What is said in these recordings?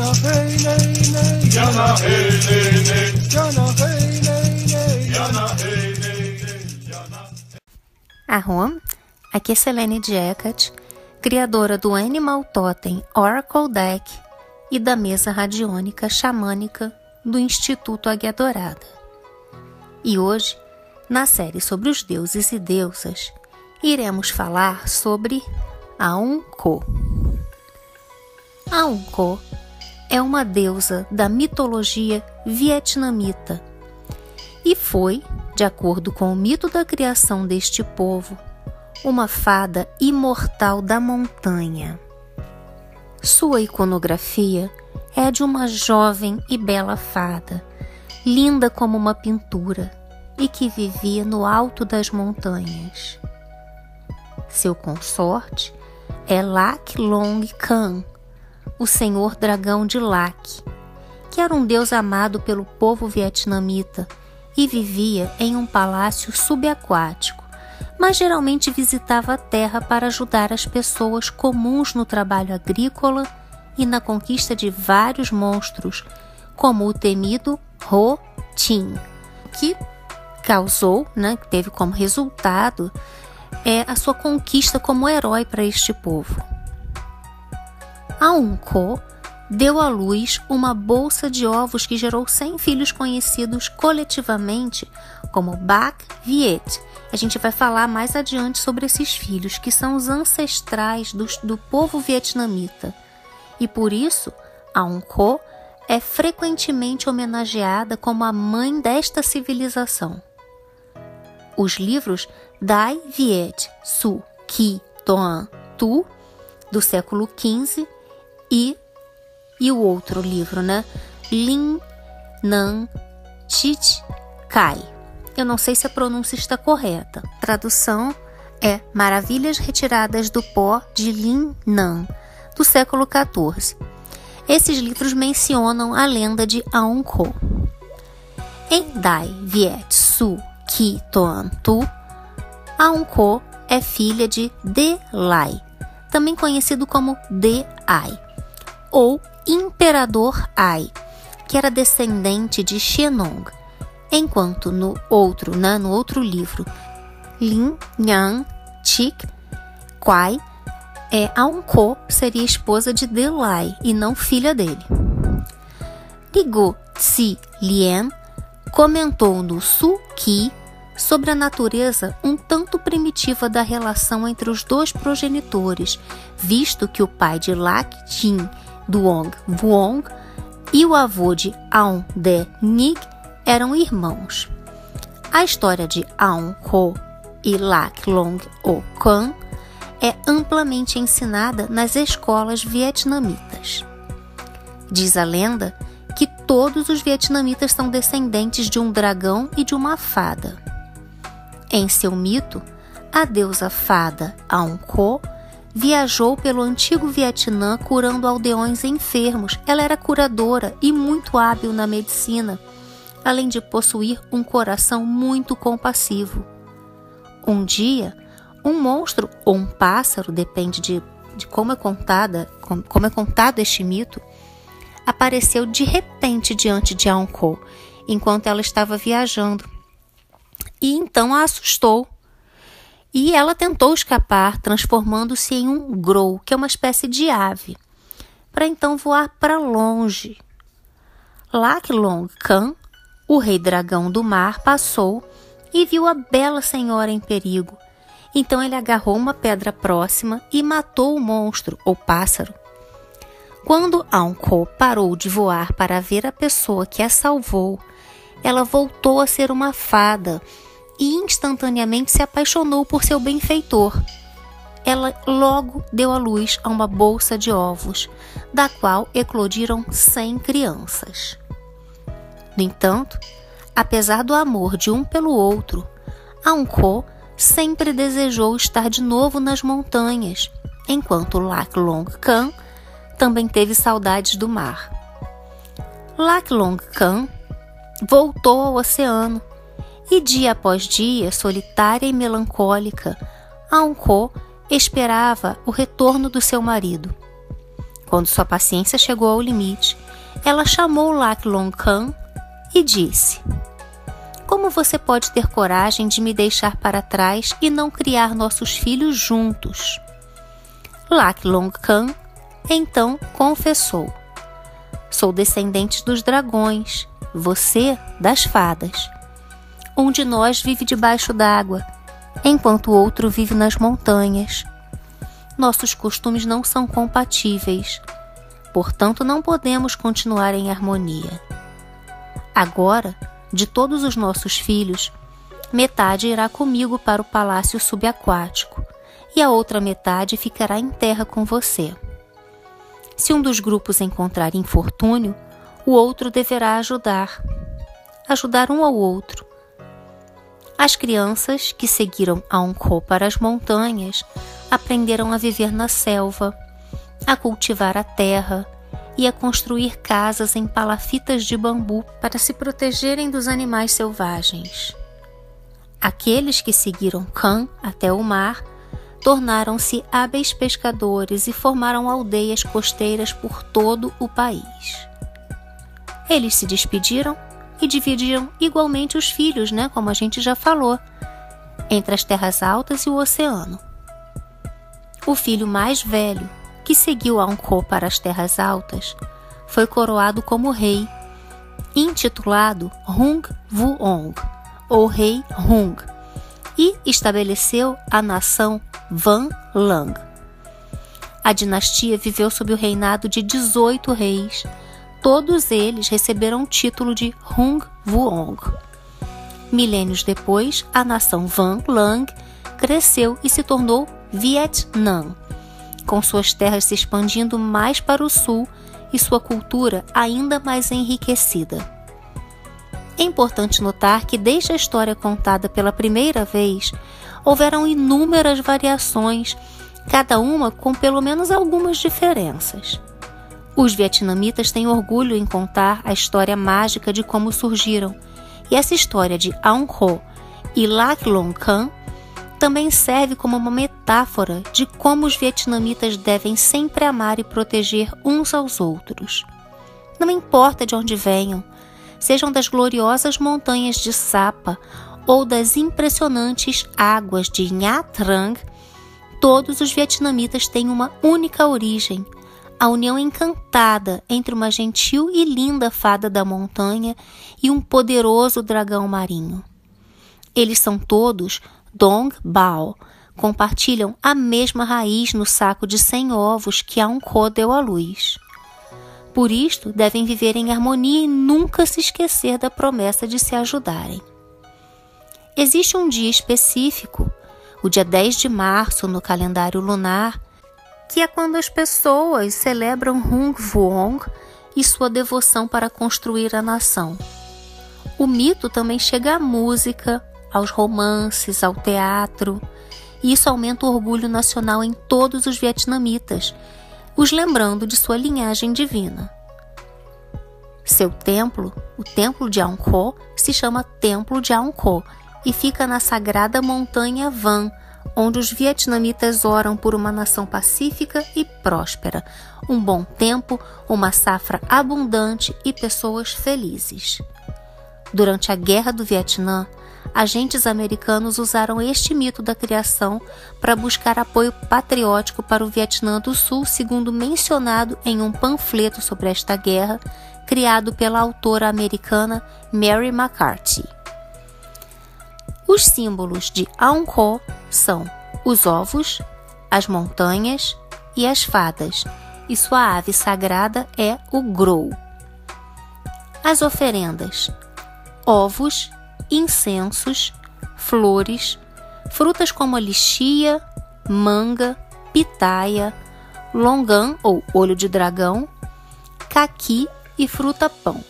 Jana hey nay nay. Jana hey nay nay. Jana hey nay nay. Jana hey nay nay. Jana. Arrom, aqui é Selene Jacket, criadora do Animal Totem Oracle Deck e da mesa radiônica xamânica do Instituto Águia Dourada. E hoje, na série sobre os deuses e deusas, iremos falar sobre Aunko. Aunko é uma deusa da mitologia vietnamita e foi, de acordo com o mito da criação deste povo, uma fada imortal da montanha. Sua iconografia é de uma jovem e bela fada, linda como uma pintura e que vivia no alto das montanhas. Seu consorte é Lak Long Khan, o senhor dragão de Lak, que era um deus amado pelo povo vietnamita e vivia em um palácio subaquático, mas geralmente visitava a terra para ajudar as pessoas comuns no trabalho agrícola e na conquista de vários monstros, como o temido Ho Tin, que causou, né, que teve como resultado é a sua conquista como herói para este povo. Aunko deu à luz uma bolsa de ovos que gerou 100 filhos conhecidos coletivamente como Bac Viet. A gente vai falar mais adiante sobre esses filhos, que são os ancestrais do, do povo vietnamita. E por isso, Aunko é frequentemente homenageada como a mãe desta civilização. Os livros Dai Viet Su Ki Toan Tu, do século XV, e, e o outro livro, né? Lin Nan Chit Kai. Eu não sei se a pronúncia está correta. Tradução é Maravilhas Retiradas do Pó de Lin Nan, do século XIV. Esses livros mencionam a lenda de Aung Ko. Em Dai Viet Su Ki Toan Tu, Aung Ko é filha de De Lai, também conhecido como De Ai, ou Imperador Ai, que era descendente de Xenong, enquanto no outro, né, no outro livro, Lin Yang Chik Kwai, é, Aung Ko seria esposa de De Lai e não filha dele. Ligu Tsi Lien comentou no Su Ki sobre a natureza um tanto primitiva da relação entre os dois progenitores, visto que o pai de Lak Jin Duong Vuong e o avô de Aung De Nig eram irmãos. A história de Aung Ho e Lak Long O Kwan é amplamente ensinada nas escolas vietnamitas. Diz a lenda que todos os vietnamitas são descendentes de um dragão e de uma fada. Em seu mito, a deusa fada Aung Ko viajou pelo antigo Vietnã curando aldeões enfermos. Ela era curadora e muito hábil na medicina, além de possuir um coração muito compassivo. Um dia, um monstro ou um pássaro, depende de, de como é contada, como, como é contado este mito, apareceu de repente diante de Aung Ko, enquanto ela estava viajando. E então a assustou. E ela tentou escapar, transformando-se em um grow, que é uma espécie de ave, para então voar para longe. Lak Long Khan, o rei dragão do mar, passou e viu a bela senhora em perigo. Então ele agarrou uma pedra próxima e matou o monstro ou pássaro. Quando Aunko parou de voar para ver a pessoa que a salvou, ela voltou a ser uma fada e instantaneamente se apaixonou por seu benfeitor. Ela logo deu à luz a uma bolsa de ovos, da qual eclodiram cem crianças. No entanto, apesar do amor de um pelo outro, Aunko sempre desejou estar de novo nas montanhas, enquanto Lak Long Khan também teve saudades do mar. Lak Long Khan voltou ao oceano e dia após dia, solitária e melancólica, Aunko esperava o retorno do seu marido. Quando sua paciência chegou ao limite, ela chamou Lak Long Khan e disse: Como você pode ter coragem de me deixar para trás e não criar nossos filhos juntos? Lak Long Khan então confessou: Sou descendente dos dragões, você das fadas. Um de nós vive debaixo d'água, enquanto o outro vive nas montanhas nossos costumes não são compatíveis, portanto, não podemos continuar em harmonia. Agora, de todos os nossos filhos, metade irá comigo para o palácio subaquático e a outra metade ficará em terra com você. Se um dos grupos encontrar infortúnio, o outro deverá ajudar. Ajudar um ao outro. As crianças que seguiram Anko para as montanhas aprenderam a viver na selva, a cultivar a terra e a construir casas em palafitas de bambu para se protegerem dos animais selvagens. Aqueles que seguiram Khan até o mar tornaram-se hábeis pescadores e formaram aldeias costeiras por todo o país. Eles se despediram e dividiram igualmente os filhos, né, como a gente já falou, entre as terras altas e o oceano. O filho mais velho, que seguiu Anko para as terras altas, foi coroado como rei, intitulado Hung Vuong, ou Rei Hung, e estabeleceu a nação Van Lang. A dinastia viveu sob o reinado de 18 reis. Todos eles receberam o título de Hung Vuong. Milênios depois, a nação Van Lang cresceu e se tornou Vietnã, com suas terras se expandindo mais para o sul e sua cultura ainda mais enriquecida. É importante notar que, desde a história contada pela primeira vez, houveram inúmeras variações, cada uma com pelo menos algumas diferenças. Os vietnamitas têm orgulho em contar a história mágica de como surgiram, e essa história de Aung Ho e Lac Long Khan também serve como uma metáfora de como os vietnamitas devem sempre amar e proteger uns aos outros. Não importa de onde venham, sejam das gloriosas montanhas de Sapa ou das impressionantes águas de Nha Trang, todos os vietnamitas têm uma única origem, a união encantada entre uma gentil e linda fada da montanha e um poderoso dragão marinho. Eles são todos Dong Bao compartilham a mesma raiz no saco de 100 ovos que Anko deu à luz. Por isto, devem viver em harmonia e nunca se esquecer da promessa de se ajudarem. Existe um dia específico, o dia 10 de março no calendário lunar, que é quando as pessoas celebram Hung Vuong e sua devoção para construir a nação. O mito também chega à música, aos romances, ao teatro. E isso aumenta o orgulho nacional em todos os vietnamitas, os lembrando de sua linhagem divina. Seu templo, o Templo de Angkor, se chama Templo de Angkor e fica na sagrada montanha Van, onde os vietnamitas oram por uma nação pacífica e próspera, um bom tempo, uma safra abundante e pessoas felizes. Durante a Guerra do Vietnã, agentes americanos usaram este mito da criação para buscar apoio patriótico para o Vietnã do Sul, segundo mencionado em um panfleto sobre esta guerra criado pela autora americana Mary McCarthy. Os símbolos de Angkor são os ovos, as montanhas e as fadas, e sua ave sagrada é o grou. As oferendas: ovos, incensos, flores, frutas como a lixia, manga, pitaia, longan ou olho de dragão, caqui e fruta-pão.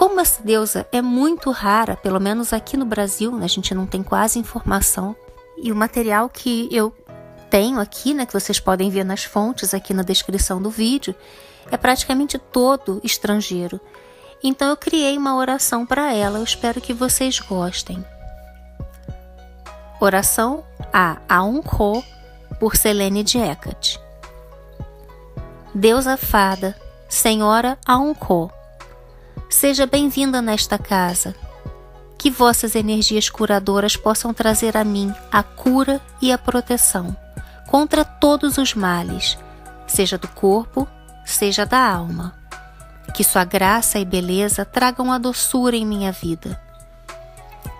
Como essa deusa é muito rara, pelo menos aqui no Brasil, né, a gente não tem quase informação, e o material que eu tenho aqui, né, que vocês podem ver nas fontes aqui na descrição do vídeo, é praticamente todo estrangeiro. Então eu criei uma oração para ela, eu espero que vocês gostem. Oração a Aunho por Selene de Hecate. Deusa Fada, Senhora Aonko, seja bem-vinda nesta casa. Que vossas energias curadoras possam trazer a mim a cura e a proteção contra todos os males, seja do corpo, seja da alma. Que sua graça e beleza tragam a doçura em minha vida.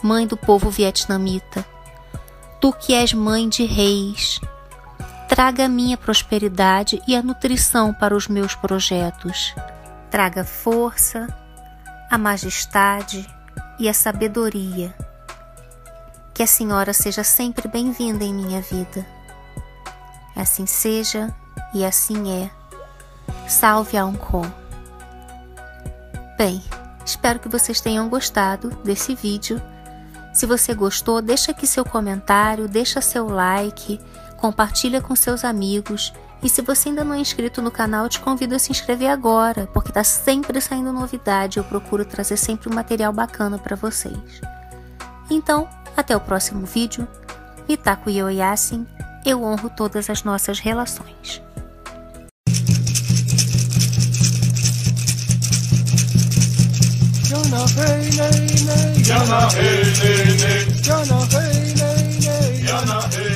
Mãe do povo vietnamita, tu que és mãe de reis, traga a minha prosperidade e a nutrição para os meus projetos. Traga força, a majestade e a sabedoria. Que a Senhora seja sempre bem-vinda em minha vida. Assim seja e assim é. Salve a Ankon. Bem, espero que vocês tenham gostado desse vídeo. Se você gostou, deixa aqui seu comentário, deixa seu like, compartilha com seus amigos. E se você ainda não é inscrito no canal, eu te convido a se inscrever agora, porque tá sempre saindo novidade. Eu procuro trazer sempre um material bacana para vocês. Então, até o próximo vídeo. Mitaku Yoyasin, eu honro todas as nossas relações. Yana hey nay nay. Yana hey, nay, nay. Yana hey nay nay. Yana hey,